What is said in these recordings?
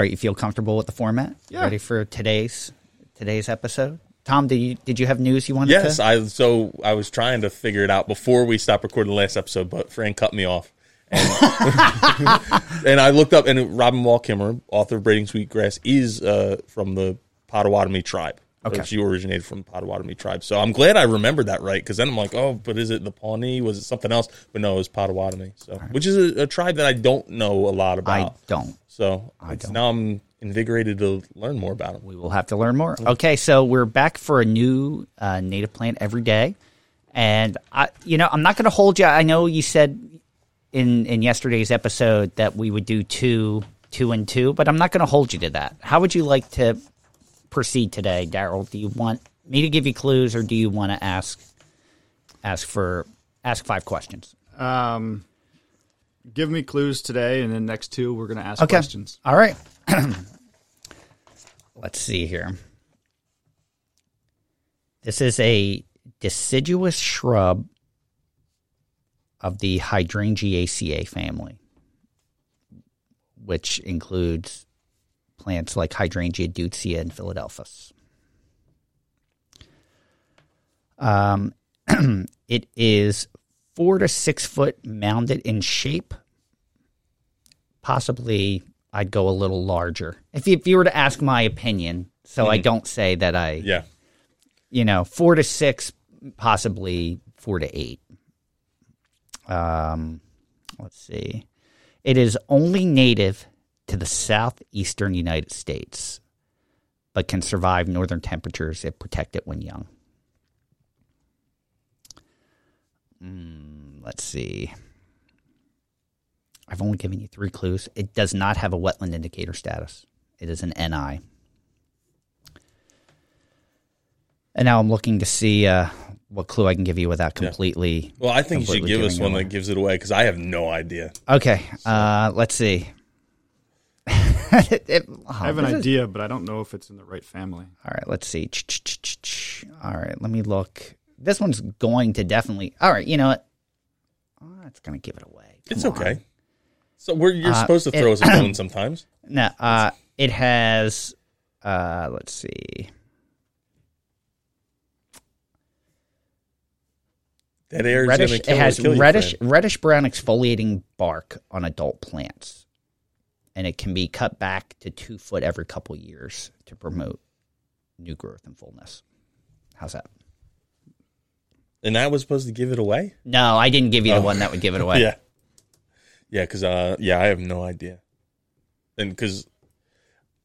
Right, you feel comfortable with the format? Yeah. Ready for today's today's episode? Tom, did you did you have news you wanted Yes, to? I so I was trying to figure it out before we stopped recording the last episode, but Fran cut me off. And, and I looked up, and Robin Wall Kimmerer, author of Braiding Sweetgrass, is uh, from the Potawatomi tribe. Okay. She originated from the Potawatomi tribe. So I'm glad I remembered that right, because then I'm like, oh, but is it the Pawnee? Was it something else? But no, it was Potawatomi. So, which is a, a tribe that I don't know a lot about. I don't. so it's- now I'm invigorated to learn more about them. We will have to learn more. Okay, so we're back for a new uh, native plant every day, and I, you know, I'm not going to hold you. I know you said in in yesterday's episode that we would do two, two and two, but I'm not going to hold you to that. How would you like to proceed today, Daryl? Do you want me to give you clues, or do you want to ask ask for ask five questions? Um, give me clues today, and then next two we're going to ask Okay. questions. All right. Let's see here. This is a deciduous shrub of the Hydrangeaceae family, which includes plants like Hydrangea deutzia and Philadelphus. Um, it is four to six foot mounded in shape, possibly I'd go a little larger. If you, if you were to ask my opinion, so I don't say that I, Yeah. you know, four to six, possibly four to eight. Um, let's see. It is only native to the southeastern United States, but can survive northern temperatures if protected when young. Mm, let's see. I've only given you three clues. It does not have a wetland indicator status. It is an NI. And now I'm looking to see uh, what clue I can give you without completely. Well, I think you should completely give us one it that gives it away because I have no idea. Okay, uh, let's see. It- oh, I have an this is- idea, but I don't know if it's in the right family. All right, let's see. All right, let me look. This one's going to definitely. All right, you know what? Oh, it's going to give it away. Come It's on. okay. So we're, you're Uh, supposed to throw it- us a bone sometimes. No, uh, it has. Uh, let's see. That air is reddish. going to kill, It has you, reddish, Fran. reddish brown exfoliating bark on adult plants, and it can be cut back to two foot every couple years to promote new growth and fullness. How's that? And that was supposed to give it away? No, I didn't give you the Oh. one that would give it away. Yeah. Yeah, because, uh, yeah, I have no idea. And because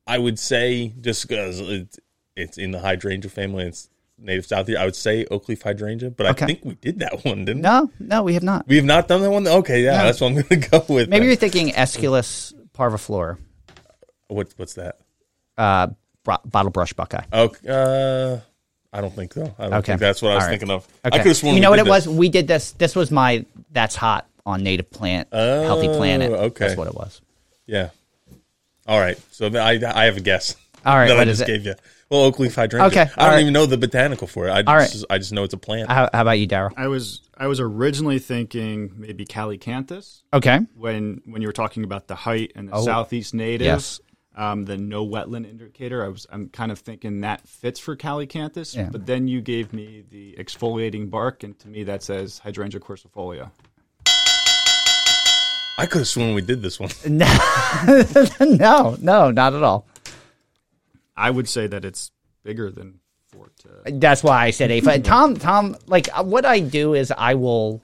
I would say, just because it, it's in the hydrangea family, it's native south here, I would say oak leaf hydrangea, but Okay. I think we did that one, didn't No, no, we have not. we? We have not done that one? Okay, yeah, No. that's what I'm going to go with. Maybe then. you're thinking Aesculus parviflora, What, what's that? uh, bro- bottle brush buckeye. Oh, uh, I don't think so. I don't Okay. think that's what I was right. thinking of. Okay. I could have sworn you know what it was? We did this. This was my that's hot on native plant, healthy Oh, planet. okay. That's what it was. Yeah. All right. So I I have a guess. All right, that I just it? gave you. Well, oak leaf hydrangea. Okay, I all don't right. even know the botanical for it. I All just I just know it's a plant. How, how about you, Daryl? I was I was originally thinking maybe Calycanthus Okay. when when you were talking about the height and the Oh, southeast native. yes. Um, the no wetland indicator. I was I'm kind of thinking that fits for Calycanthus, Yeah. but then you gave me the exfoliating bark, and to me that says Hydrangea quercifolia. I could have sworn we did this one. No, no, no, not at all. I would say that it's bigger than four to. Uh, that's why I said eight. But Tom, Tom, like uh, what I do is I will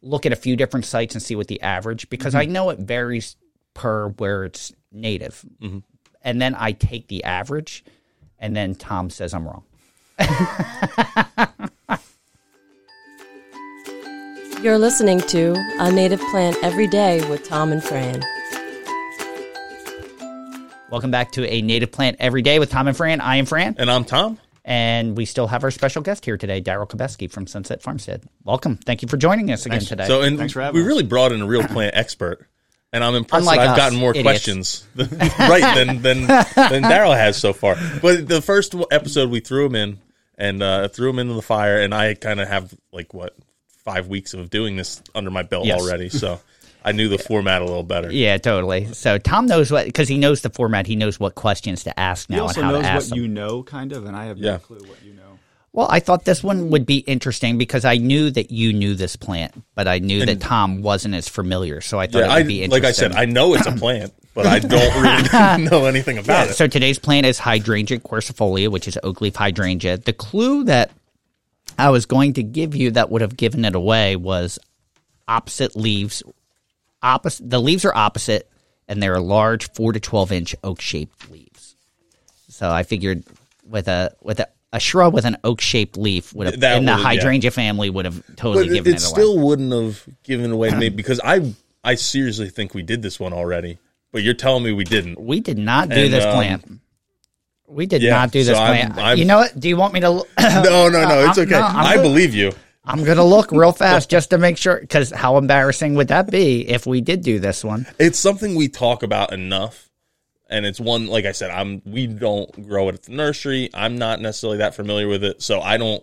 look at a few different sites and see what the average because I mm-hmm. know it varies per where it's native, mm-hmm. and then I take the average, and then Tom says I'm wrong. You're listening to A Native Plant Every Day with Tom and Fran. Welcome back to a native plant every day with Tom and Fran. I am Fran, And I'm Tom. and we still have our special guest here today, Daryl Kobesky from Sunset Farmstead. Welcome. Thank you for joining us again Thanks. today. So and Thanks for having we us. really brought in a real plant expert. And I'm impressed Unlike that I've us, gotten more idiots. questions right than than than Daryl has so far. But the first episode we threw him in and uh, threw him into the fire, and I kind of have like what five weeks of doing this under my belt Yes. already. So I knew the format a little better. Yeah, totally. So Tom knows what because he knows the format. He knows what questions to ask He now and how knows to what ask them. you know, kind of, and I have Yeah. no clue what you know. Well, I thought this one would be interesting because I knew that you knew this plant, but I knew that Tom wasn't as familiar. So I thought Yeah, it I, would be interesting. like I said, I know it's a plant, but I don't really know anything about Yeah, it. so today's plant is hydrangea quercifolia, which is oak leaf hydrangea. The clue that I was going to give you that would have given it away was opposite leaves. Opposite the leaves are opposite, and they're large, four to twelve inch oak shaped leaves. So I figured with a with a, a shrub with an oak shaped leaf would have That in the would've- yeah. hydrangea family would have totally but it, given it it, away. still wouldn't have given away to me because I I seriously think we did this one already. But you're telling me we didn't. We did not do And, this um, plant. We did yeah, not do this so I'm- plant. I'm- you know what? Do you want me to? No, no, no. It's okay. no, I'm I good. believe you. I'm gonna look real fast just to make sure. Because how embarrassing would that be if we did do this one? It's something we talk about enough, and it's one like I said. I'm we don't grow it at the nursery. I'm not necessarily that familiar with it, so I don't.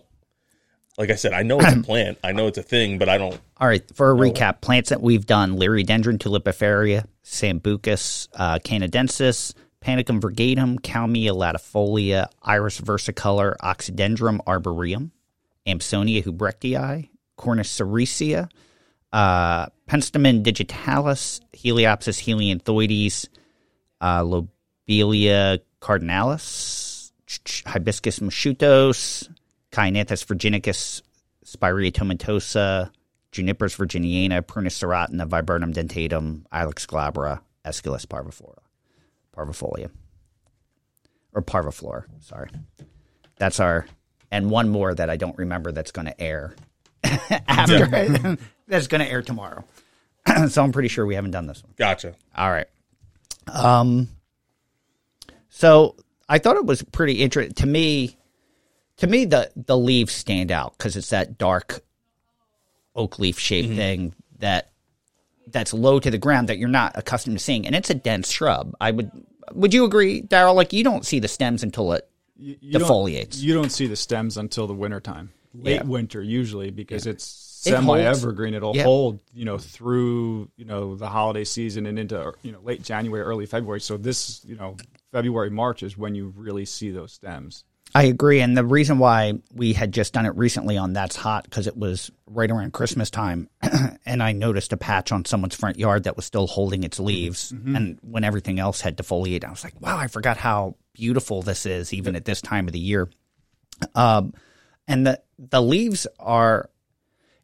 Like I said, I know it's a plant. I know it's a thing, but I don't. All right. For a recap, plants that we've done: Liriodendron tulipifera, Sambucus uh, canadensis, Panicum virgatum, Kalmia latifolia, Iris versicolor, Oxydendrum arboreum, Amsonia hubrichtii, Cornus sericea, uh, Penstemon digitalis, Heliopsis helianthoides, uh, Lobelia cardinalis, Hibiscus moscheutos, Caenathus virginicus, Spirea tomentosa, Juniperus virginiana, Prunus serotina, Viburnum dentatum, Ilex glabra, Aesculus parviflora, parvifolia, or parviflora. Sorry, that's our and one more that I don't remember that's going to air after that's going to air tomorrow. so I'm pretty sure we haven't done this one. Gotcha. All right. Um. So I thought it was pretty interesting to me. To me, the the leaves stand out because it's that dark oak leaf shaped thing that that's low to the ground that you're not accustomed to seeing, and it's a dense shrub. I would. Would you agree, Daryl? Like you don't see the stems until it You, you defoliates. You don't see the stems until the winter time, late Yeah. winter usually, because it's semi-evergreen. It'll Yeah. hold, you know, through you know the holiday season and into you know late January, early February. So this, you know, February, March is when you really see those stems. I agree, and the reason why we had just done it recently on That's Hot because it was right around Christmas time, and I noticed a patch on someone's front yard that was still holding its leaves, and when everything else had defoliated, I was like, "Wow, I forgot how beautiful this is, even at this time of the year." Um, and the the leaves are,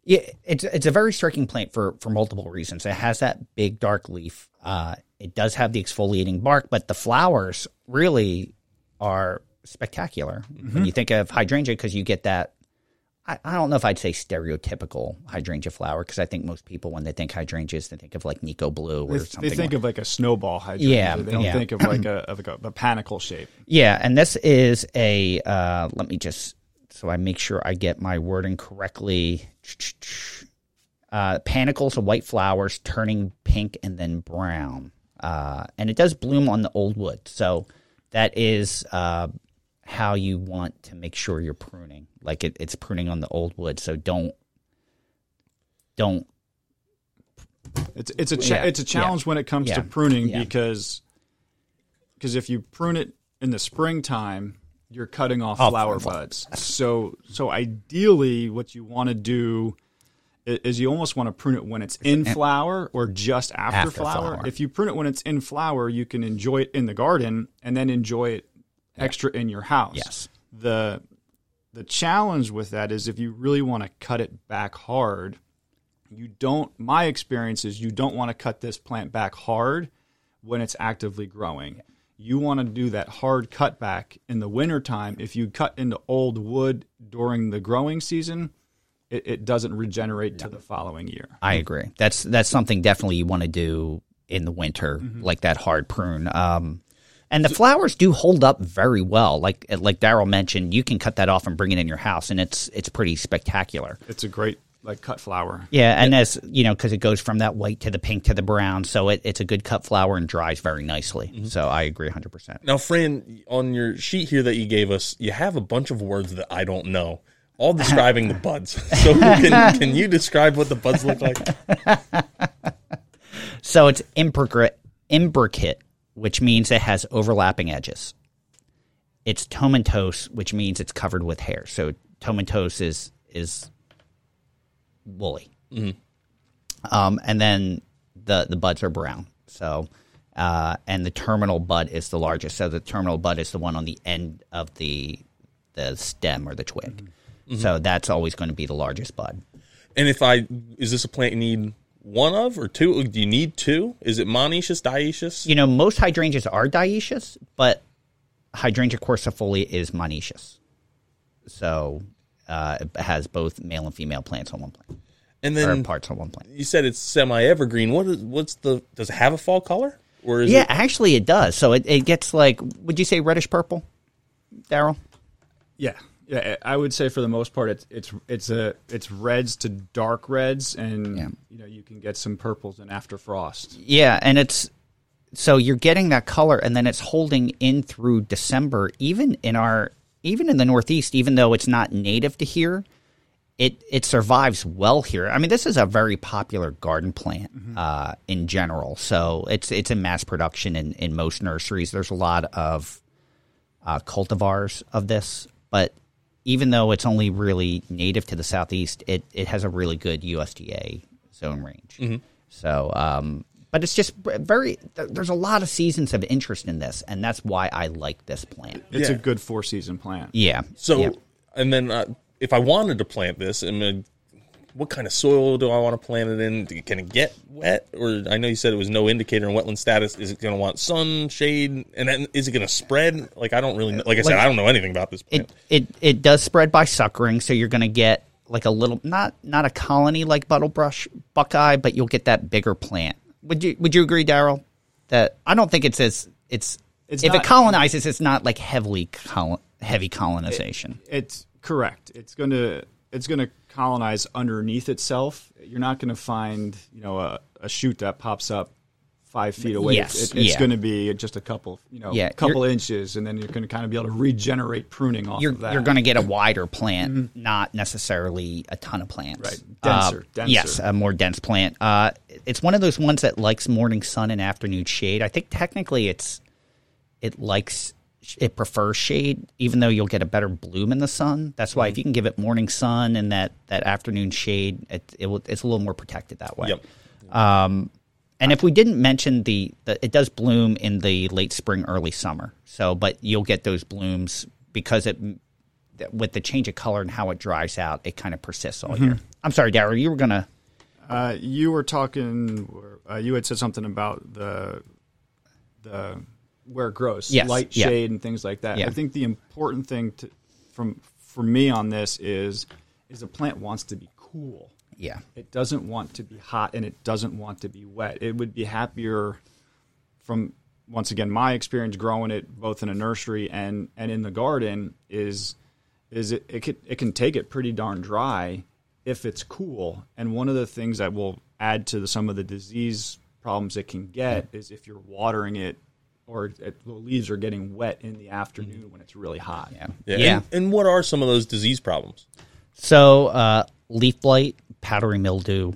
yeah, it's it's a very striking plant for for multiple reasons. It has that big dark leaf. Uh, it does have the exfoliating bark, but the flowers really are spectacular when you think of hydrangea because you get that. I, I don't know if I'd say stereotypical hydrangea flower because I think most people when they think hydrangeas they think of like Nikko blue or They, something. they think like- of like a snowball hydrangea. Yeah, they don't yeah. think of like a of like a, a panicle shape. Yeah, and this is a. Uh, let me just so I make sure I get my wording correctly. Uh, panicles of white flowers turning pink and then brown, uh, and it does bloom on the old wood. So that is uh, how you want to make sure you're pruning. Like it, it's pruning on the old wood. So don't don't It's it's a cha- Yeah, it's a challenge when it comes yeah, to pruning yeah. because because if you prune it in the springtime, you're cutting off flower flower. buds. So so ideally, what you want to do is you almost want to prune it when it's in flower or just after, After flower. flower. If you prune it when it's in flower, you can enjoy it in the garden and then enjoy it extra in your house. Yes. The the challenge with that is if you really want to cut it back hard, you don't my experience is you don't want to cut this plant back hard when it's actively growing. You want to do that hard cut back in the wintertime. If you cut into old wood during the growing season, it, it doesn't regenerate to the following year. I agree. That's that's something definitely you want to do in the winter, like that hard prune. Um, and the flowers do hold up very well. Like eh, like Daryl mentioned, you can cut that off and bring it in your house, and it's it's pretty spectacular. It's a great like cut flower. Yeah, and as you know, because it goes from that white to the pink to the brown, so it, it's a good cut flower and dries very nicely. Mm-hmm. So I agree, hundred percent. Now, Fran, on your sheet here that you gave us, you have a bunch of words that I don't know, all describing the buds. So can can you describe what the buds look like? So it's imbricate, imbricate, which means it has overlapping edges. It's tomentose, which means it's covered with hair. So tomentose is is woolly. Um, and then the the buds are brown. So uh, and the terminal bud is the largest. So the terminal bud is the one on the end of the the stem or the twig. So that's always going to be the largest bud. And if I is this a plant you need one of or two? Do you need two? Is it monoecious, dioecious? You know, most hydrangeas are dioecious, but hydrangea quercifolia is monoecious. So uh, it has both male and female plants on one plant, and or then parts on one plant. you said it's semi evergreen. What is what's the does it have a fall color or is Yeah, it actually, it does. So it, it gets like, would you say reddish purple, Daryl? Yeah, yeah. I would say for the most part, it's it's it's a it's reds to dark reds, and Yeah. you know you can get some purples and after frost. Yeah, and it's so you're getting that color, and then it's holding in through December. Even in our, even in the Northeast, even though it's not native to here, it it survives well here. I mean, this is a very popular garden plant uh, in general. So it's it's in mass production in in most nurseries. There's a lot of uh, cultivars of this, but even though it's only really native to the southeast, it it has a really good USDA zone range. So, um, but it's just very. There's a lot of seasons of interest in this, and that's why I like this plant. It's Yeah. a good four season plant. Yeah. so? yeah. And then uh, if I wanted to plant this, I mean, what kind of soil do I want to plant it in? Can it get wet? Or I know you said it was no indicator in wetland status. Is it going to want sun, shade, and then is it going to spread? Like I don't really, know. like I said, I don't know anything about this plant. it it it does spread by suckering, so you're going to get like a little not not a colony like bottlebrush buckeye, but you'll get that bigger plant. Would you would you agree, Daryl? That I don't think it's as it's, It's if not- it colonizes, it's not like heavily col- heavy colonization. It's correct. It's going to it's going to colonize underneath itself. You're not going to find you know a, a shoot that pops up five feet away. Yes, It- it's yeah. going to be just a couple you know Yeah, couple inches, and then you're going to kind of be able to regenerate pruning off you're of that. you're going to get a wider plant, not necessarily a ton of plants. Right. Denser, Uh, denser. Yes, a more dense plant. Uh, it's one of those ones that likes morning sun and afternoon shade. I think technically it's it likes it prefers shade, even though you'll get a better bloom in the sun. That's why if you can give it morning sun and that that afternoon shade, it, it will, it's a little more protected that way. Yep. And if we didn't mention the, the, it does bloom in the late spring, early summer. So, but you'll get those blooms because it, with the change of color and how it dries out, it kind of persists all year. I'm sorry, Daryl, you were gonna. Uh, you were talking. Uh, you had said something about the the where it grows, Yes, light yeah. shade and things like that. Yeah. I think the important thing to, from for me on this is is the plant wants to be cool. Yeah, It doesn't want to be hot and it doesn't want to be wet. It would be happier from once again my experience growing it both in a nursery and and in the garden is is it it can it can take it pretty darn dry if it's cool. And one of the things that will add to the, some of the disease problems it can get is if you're watering it or it, the leaves are getting wet in the afternoon when it's really hot. yeah, Yeah. yeah. And, and what are some of those disease problems? So, uh, leaf blight, powdery mildew,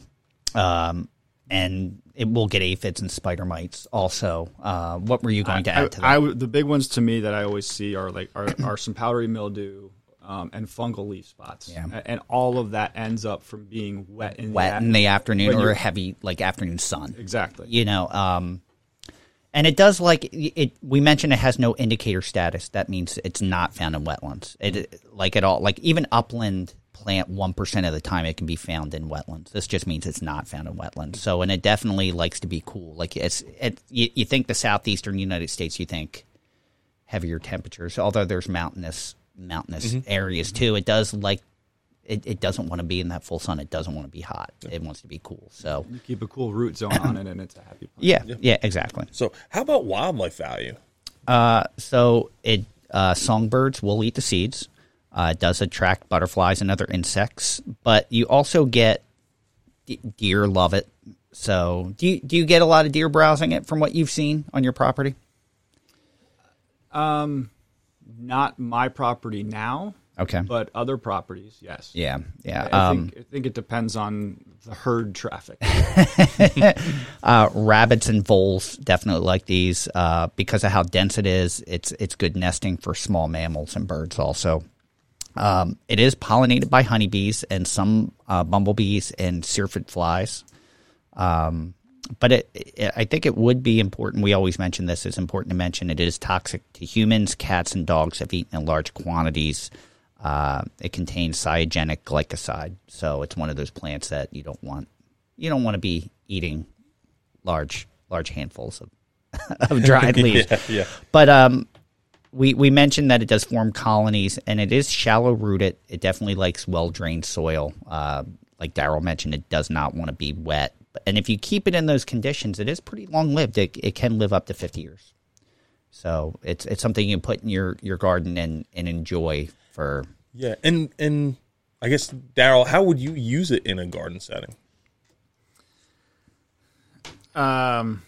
um, and it will get aphids and spider mites. Also, uh, what were you going to add I, to that? I the big ones to me that I always see are like are, are some powdery mildew um, and fungal leaf spots, Yeah. A- and all of that ends up from being wet in Wet the, in the afternoon or you're- heavy, like afternoon sun. exactly. you know um and it does like it we mentioned it has no indicator status. That means it's not found in wetlands. It like at all like even upland plant 1% of the time it can be found in wetlands. This just means it's not found in wetlands. So and it definitely likes to be cool. Like it's it you, you think the southeastern united states you think heavier temperatures although there's mountainous mountainous mm-hmm. areas too. It does like it, it doesn't want to be in that full sun it doesn't want to be hot it wants to be cool so You keep a cool root zone on it, and it's a happy plant. yeah, yeah, exactly. So how about wildlife value? Uh, so it uh, songbirds will eat the seeds. Uh, it does attract butterflies and other insects, but you also get de- deer love it. So do you do you get a lot of deer browsing it from what you've seen on your property? Um, Not my property now. Okay. But other properties, yes. Yeah, yeah. I, Um, think, I think it depends on the herd traffic. uh, rabbits and voles definitely like these uh, because of how dense it is. It's it's good nesting for small mammals and birds also. Um, it is pollinated by honeybees and some uh, bumblebees and syrphid flies. Um, but it, it, I think it would be important. We always mention this. It's important to mention it is toxic to humans, cats, and dogs if eaten in large quantities. Uh, it contains cyanogenic glycoside, so it's one of those plants that you don't want. You don't want to be eating large large handfuls of of dried leaves. Yeah, yeah. But um, we we mentioned that it does form colonies, and it is shallow rooted. It definitely likes well drained soil. Uh, like Daryl mentioned, it does not want to be wet. And if you keep it in those conditions, it is pretty long lived. It, it can live up to fifty years. So it's it's something you can put in your, your garden and, and enjoy for. Yeah, and and I guess Daryl, how would you use it in a garden setting? Um,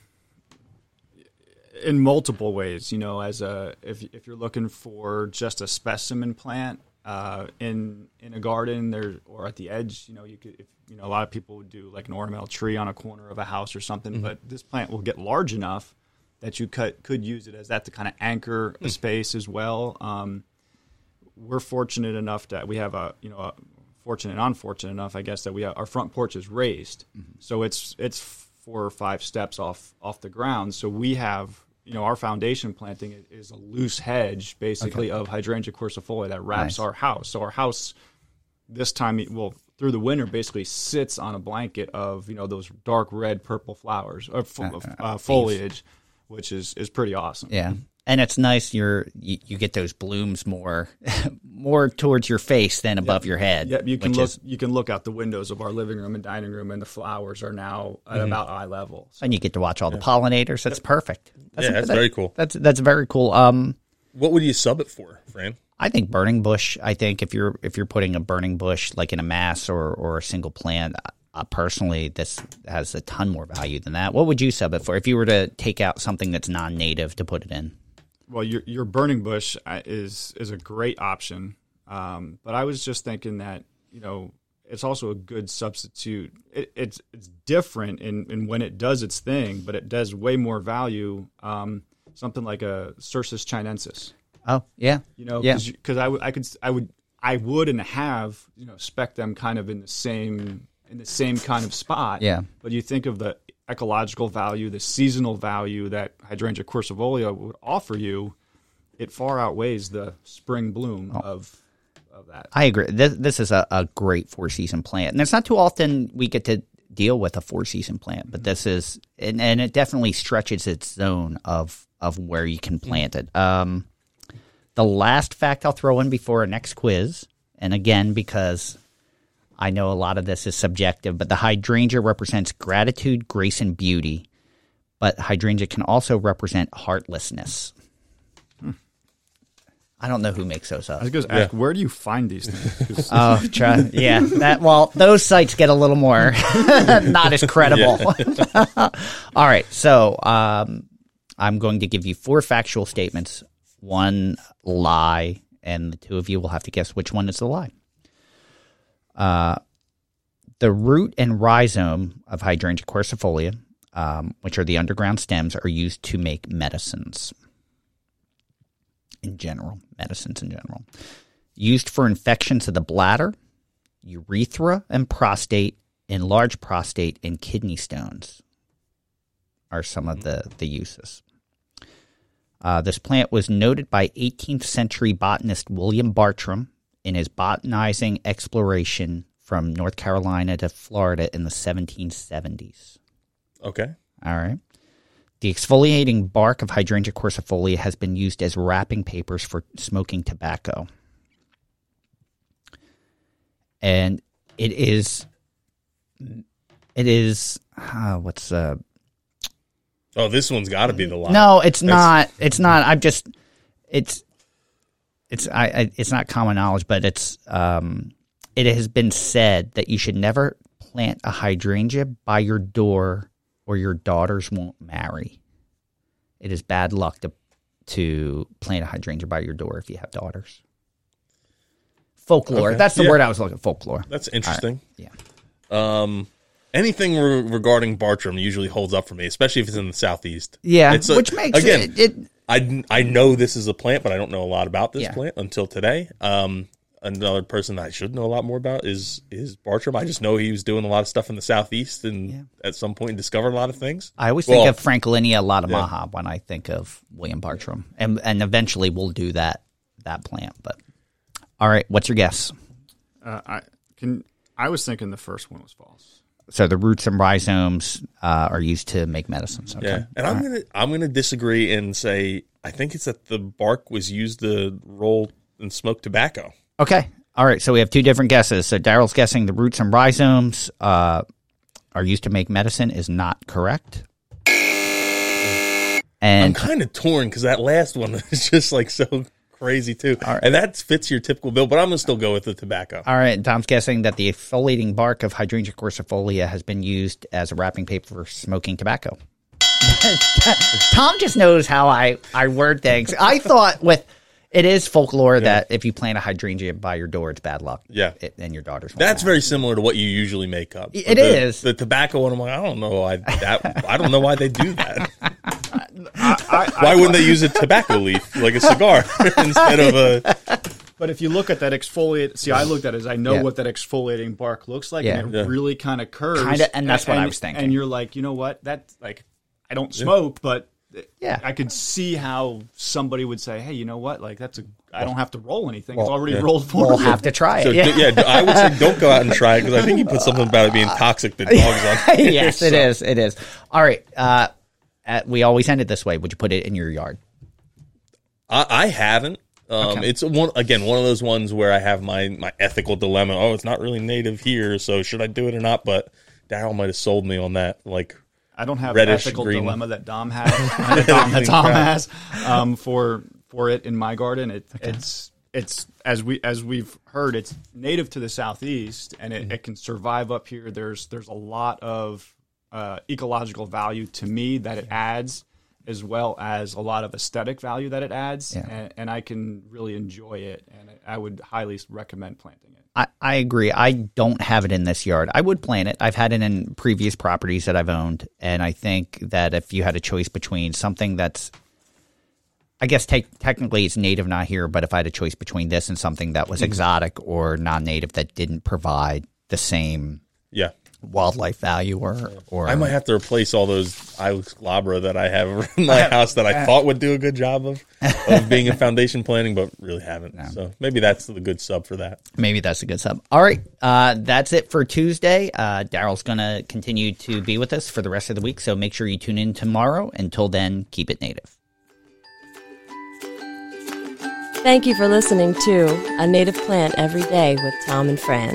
in multiple ways, you know, as a if if you're looking for just a specimen plant uh, in in a garden there or at the edge, you know, you could if, you know a lot of people would do like an ornamental tree on a corner of a house or something, but this plant will get large enough that you cut could use it as that to kind of anchor a space as well. Um, we're fortunate enough that we have a you know a fortunate and unfortunate enough, I guess, that we have, our front porch is raised, mm-hmm. so it's it's four or five steps off off the ground. So we have you know our foundation planting is, a loose hedge basically of hydrangea quercifolia that wraps Nice. our house. So our house this time well through the winter basically sits on a blanket of you know those dark red purple flowers or fo- uh, uh, uh, uh foliage, which is is pretty awesome. Yeah. And it's nice. You're you, you get those blooms more more towards your face than above your head. Yep, you can look. is- you can look out the windows of our living room and dining room, and the flowers are now at about eye level. So and you get to watch all the pollinators. That's perfect. Yeah, that's that- very cool. That's that's very cool. Um, What would you sub it for, Fran? I think burning bush. I think if you're if you're putting a burning bush like in a mass or or a single plant, uh, personally, this has a ton more value than that. What would you sub it for if you were to take out something that's non-native to put it in? Well, your your burning bush uh, is is a great option. Um, but I was just thinking that you know it's also a good substitute. It, it's it's different in, in when it does its thing, but it does way more value. Um, something like a Cercis chinensis. Oh yeah, You know, Yeah. because I would I could I would I would and have you know spec them kind of in the same in the same kind of spot. Yeah. But you think of the ecological value, the seasonal value that hydrangea quercifolia would offer you, it far outweighs the spring bloom Oh. of of that. I agree. This, this is a, a great four season plant, and it's not too often we get to deal with a four season plant, but this is, and, and it definitely stretches its zone of of where you can plant it. Um, the last fact I'll throw in before our next quiz, and again because I know a lot of this is subjective, but the hydrangea represents gratitude, grace, and beauty. But hydrangea can also represent heartlessness. I don't know who makes those up. I was going to ask, where do you find these things? 'Cause Oh, try, yeah. That well, those sites get a little more not as credible. All right, so um, I'm going to give you four factual statements, one lie, and the two of you will have to guess which one is the lie. Uh, the root and rhizome of hydrangea quercifolia, um, which are the underground stems, are used to make medicines. In general, medicines in general used for infections of the bladder, urethra and prostate, enlarged prostate, and kidney stones are some of the, the uses. Uh, this plant was noted by 18th century botanist William Bartram in his botanizing exploration from North Carolina to Florida in the 1770s. Okay. All right. The exfoliating bark of Hydrangea quercifolia has been used as wrapping papers for smoking tobacco. And it is, it is, uh, what's, uh, Oh, this one's got to be the lie. no, it's That's- not, it's not, I'm just, it's, it's, I, I, it's not common knowledge, but it's, um, it has been said that you should never plant a hydrangea by your door or your daughters won't marry. It is bad luck to to plant a hydrangea by your door if you have daughters. folklore. Okay. That's the Yeah. word I was looking. For. Folklore. That's interesting. Yeah. Um, Anything re- regarding Bartram usually holds up for me, especially if it's in the southeast. Yeah, a- which makes again. it, it I, I know this is a plant, but I don't know a lot about this Yeah. plant until today. Um, another person that I should know a lot more about is is Bartram. I just know he was doing a lot of stuff in the southeast, and at some point discovered a lot of things. I always think Well, of Franklinia alatamaha when I think of William Bartram, and and eventually we'll do that that plant. But all right, what's your guess? Uh, I can. I was thinking the first one was false. So the roots and rhizomes uh, are used to make medicines. Okay. Yeah, and I'm gonna I'm gonna disagree and say I think it's that the bark was used to roll and smoke tobacco. Okay. All right. So we have two different guesses. So Daryl's guessing the roots and rhizomes uh, are used to make medicine is not correct. And I'm kind of torn because that last one is just like so crazy too, and that fits your typical bill. But I'm gonna still go with the tobacco. all right, Tom's guessing that the foliating bark of Hydrangea quercifolia has been used as a wrapping paper for smoking tobacco. Tom just knows how I, I word things. I thought with it is folklore that if you plant a hydrangea by your door, it's bad luck. Yeah. It, and your daughter's. That's very similar to what you usually make up. It the, is. the tobacco one. I'm like, I don't know why that. I don't know why they do that. why wouldn't they use a tobacco leaf like a cigar instead of a? But if you look at that exfoliate, see, I looked at it as I know Yeah. what that exfoliating bark looks like, Yeah. and it Yeah. really kind of curves. Kinda- and that's what I was thinking. And you're like, you know what? That's like, I don't smoke, but Yeah. I could see how somebody would say, hey, you know what? Like that's a, I don't have to roll anything. it's already rolled for me. We'll have to try it. So yeah. yeah, I would say don't go out and try it because I think you put something about it being toxic to dogs on. yes, it is. It is. All right. Uh, at, we always end it this way. Would you put it in your yard? I, I haven't. Um, Okay. It's one again one of those ones where I have my my ethical dilemma. Oh, it's not really native here, so should I do it or not? But Daryl might have sold me on that. Like, I don't have Reddish the ethical green. dilemma that Dom has. that Dom, that Tom has um, for for it in my garden. It, It's it's as we as we've heard, it's native to the southeast, and it, it can survive up here. There's there's a lot of uh, ecological value to me that it adds, as well as a lot of aesthetic value that it adds, Yeah. and, and I can really enjoy it, and I would highly recommend planting it. I, I agree. I don't have it in this yard. I would plant it. I've had it in previous properties that I've owned, and I think that if you had a choice between something that's, I guess te- technically it's native, not here, but if I had a choice between this and something that was exotic or non-native that didn't provide the same yeah, wildlife value or or I might have to replace all those Ilex glabra that I have in my house that I thought would do a good job of of being in foundation planting, but really haven't. So maybe that's the good sub for that. Maybe that's a good sub. All right. Uh, that's it for Tuesday. Uh, Daryl's going to continue to be with us for the rest of the week. So make sure you tune in tomorrow. Until then, keep it native. Thank you for listening to A Native Plant Every Day with Tom and Fran.